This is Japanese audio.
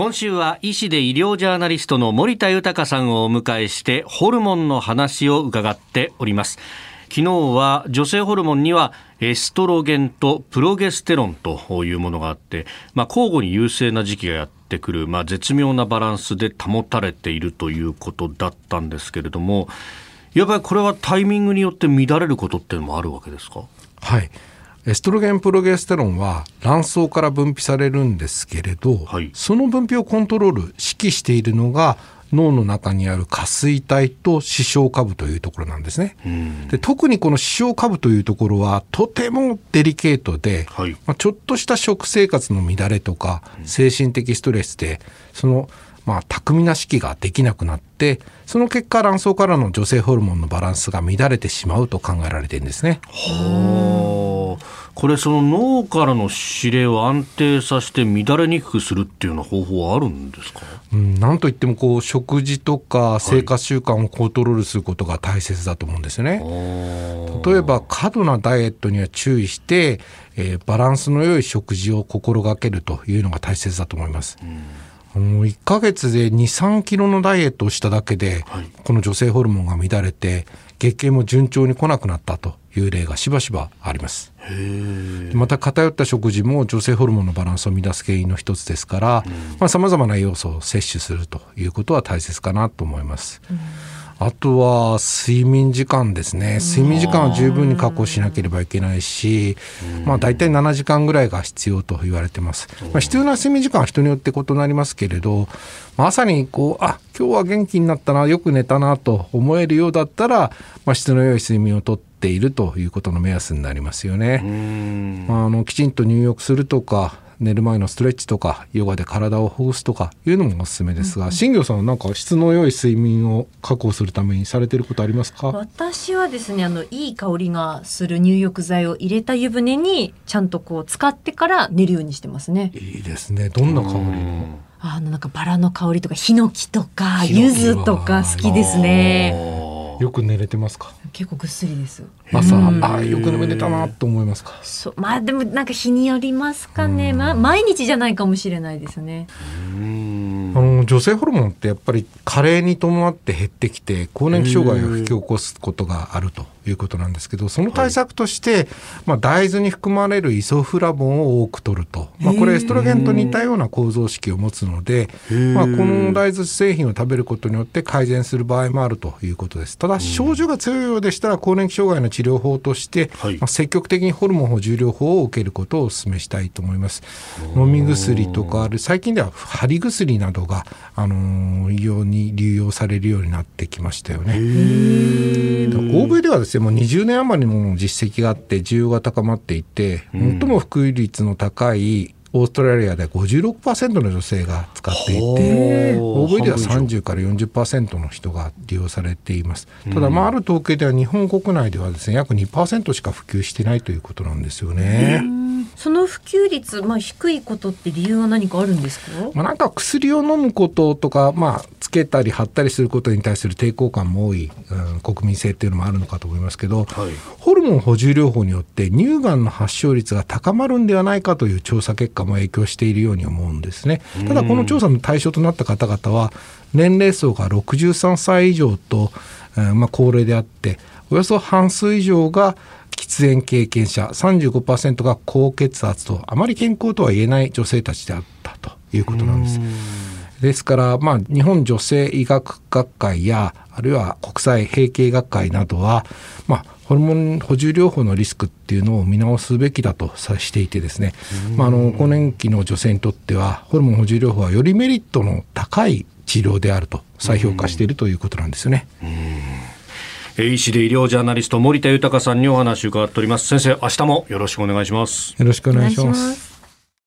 今週は医師で医療ジャーナリストの森田豊さんをお迎えしてホルモンの話を伺っております。昨日は女性ホルモンにはエストロゲンとプロゲステロンというものがあって、まあ、交互に優勢な時期がやってくる、まあ、絶妙なバランスで保たれているということだったんですけれどもやっぱりこれはタイミングによって乱れることっていうのもあるわけですか？はい。エストロゲンプロゲステロンは卵巣から分泌されるんですけれど、はい、その分泌をコントロール指揮しているのが脳の中にある下垂体と視床下部というところなんですね。で特にこの視床下部というところはとてもデリケートで、はい、まあ、ちょっとした食生活の乱れとか精神的ストレスでそのまあ、巧みな指揮ができなくなってその結果卵巣からの女性ホルモンのバランスが乱れてしまうと考えられているんですね。はあこれその脳からの指令を安定させて乱れにくくするっていうような方法はあるんですか、うん、なんといってもこう食事とか生活習慣をコントロールすることが大切だと思うんですよね。はい、例えば過度なダイエットには注意して、えー、バランスの良い食事を心がけるというのが大切だと思います。うんもう1ヶ月で2、3キロのダイエットをしただけで、はい、この女性ホルモンが乱れて、月経も順調に来なくなったという例がしばしばあります。また偏った食事も女性ホルモンのバランスを乱す原因の一つですから、さまざ、まな要素を摂取するということは大切かなと思います。うんあとは睡眠時間ですね。睡眠時間は十分に確保しなければいけないし、まあ大体7時間ぐらいが必要と言われてます。まあ、必要な睡眠時間は人によって異なりますけれど、まさにこう、あ、今日は元気になったな、よく寝たなと思えるようだったら、まあ、質の良い睡眠をとっているということの目安になりますよね。まあ、あのきちんと入浴するとか、寝る前のストレッチとかヨガで体をほぐすとかいうのもおすすめですが、うん、新業さんはなんか質の良い睡眠を確保するためにされてることありますか？私はですねあのいい香りがする入浴剤を入れた湯船にちゃんとこう使ってから寝るようにしてますね。いいですね。どんな香り？のあのなんかバラの香りとかヒノキとか柚子とか好きですねよく寝れてますか？結構ぐっすりです。朝、あよく眠れたなと思いますか？そう。まあでもなんか日によりますかね、まあ、毎日じゃないかもしれないですね。あの女性ホルモンってやっぱり加齢に伴って減ってきて更年期障害を引き起こすことがあるということなんですけどその対策として、はい、まあ、大豆に含まれるイソフラボンを多く取ると、まあ、これエストロゲンと似たような構造式を持つので、まあ、この大豆製品を食べることによって改善する場合もあるということです。ただ症状が強いようでしたら更年期障害の治療法として、はい、まあ、積極的にホルモン補充療法を受けることをお勧めしたいと思います。飲み薬とかある最近では貼り薬などが、あのー、医療に流用されるようになってきましたよね。欧米ではですねもう20年余りの実績があって需要が高まっていて、最も普及率の高いオーストラリアで56%の女性が使っていて欧米では30から40%の人が利用されています。ただまあある統計では日本国内ではですね約2%しか普及していないということなんですよね。その普及率、まあ、低いことって理由は何かあるんですか、まあ、なんか薬を飲むこととか、まあ、つけたり貼ったりすることに対する抵抗感も多い、うん、国民性っていうのもあるのかと思いますけど、はい、ホルモン補充療法によって乳がんの発症率が高まるんではないかという調査結果も影響しているように思うんですね。ただこの調査の対象となった方々は年齢層が63歳以上と、うんまあ、高齢であっておよそ半数以上が喫煙経験者35%が高血圧とあまり健康とは言えない女性たちであったということなんです。ですから、まあ、日本女性医学学会やあるいは国際閉経学会などは、まあ、ホルモン補充療法のリスクっていうのを見直すべきだとさしていてですね、まあ、あの更年期の女性にとってはホルモン補充療法はよりメリットの高い治療であると再評価しているということなんですよね。医師で医療ジャーナリスト森田豊さんにお話を伺っております。先生明日もよろしくお願いします。よろしくお願いします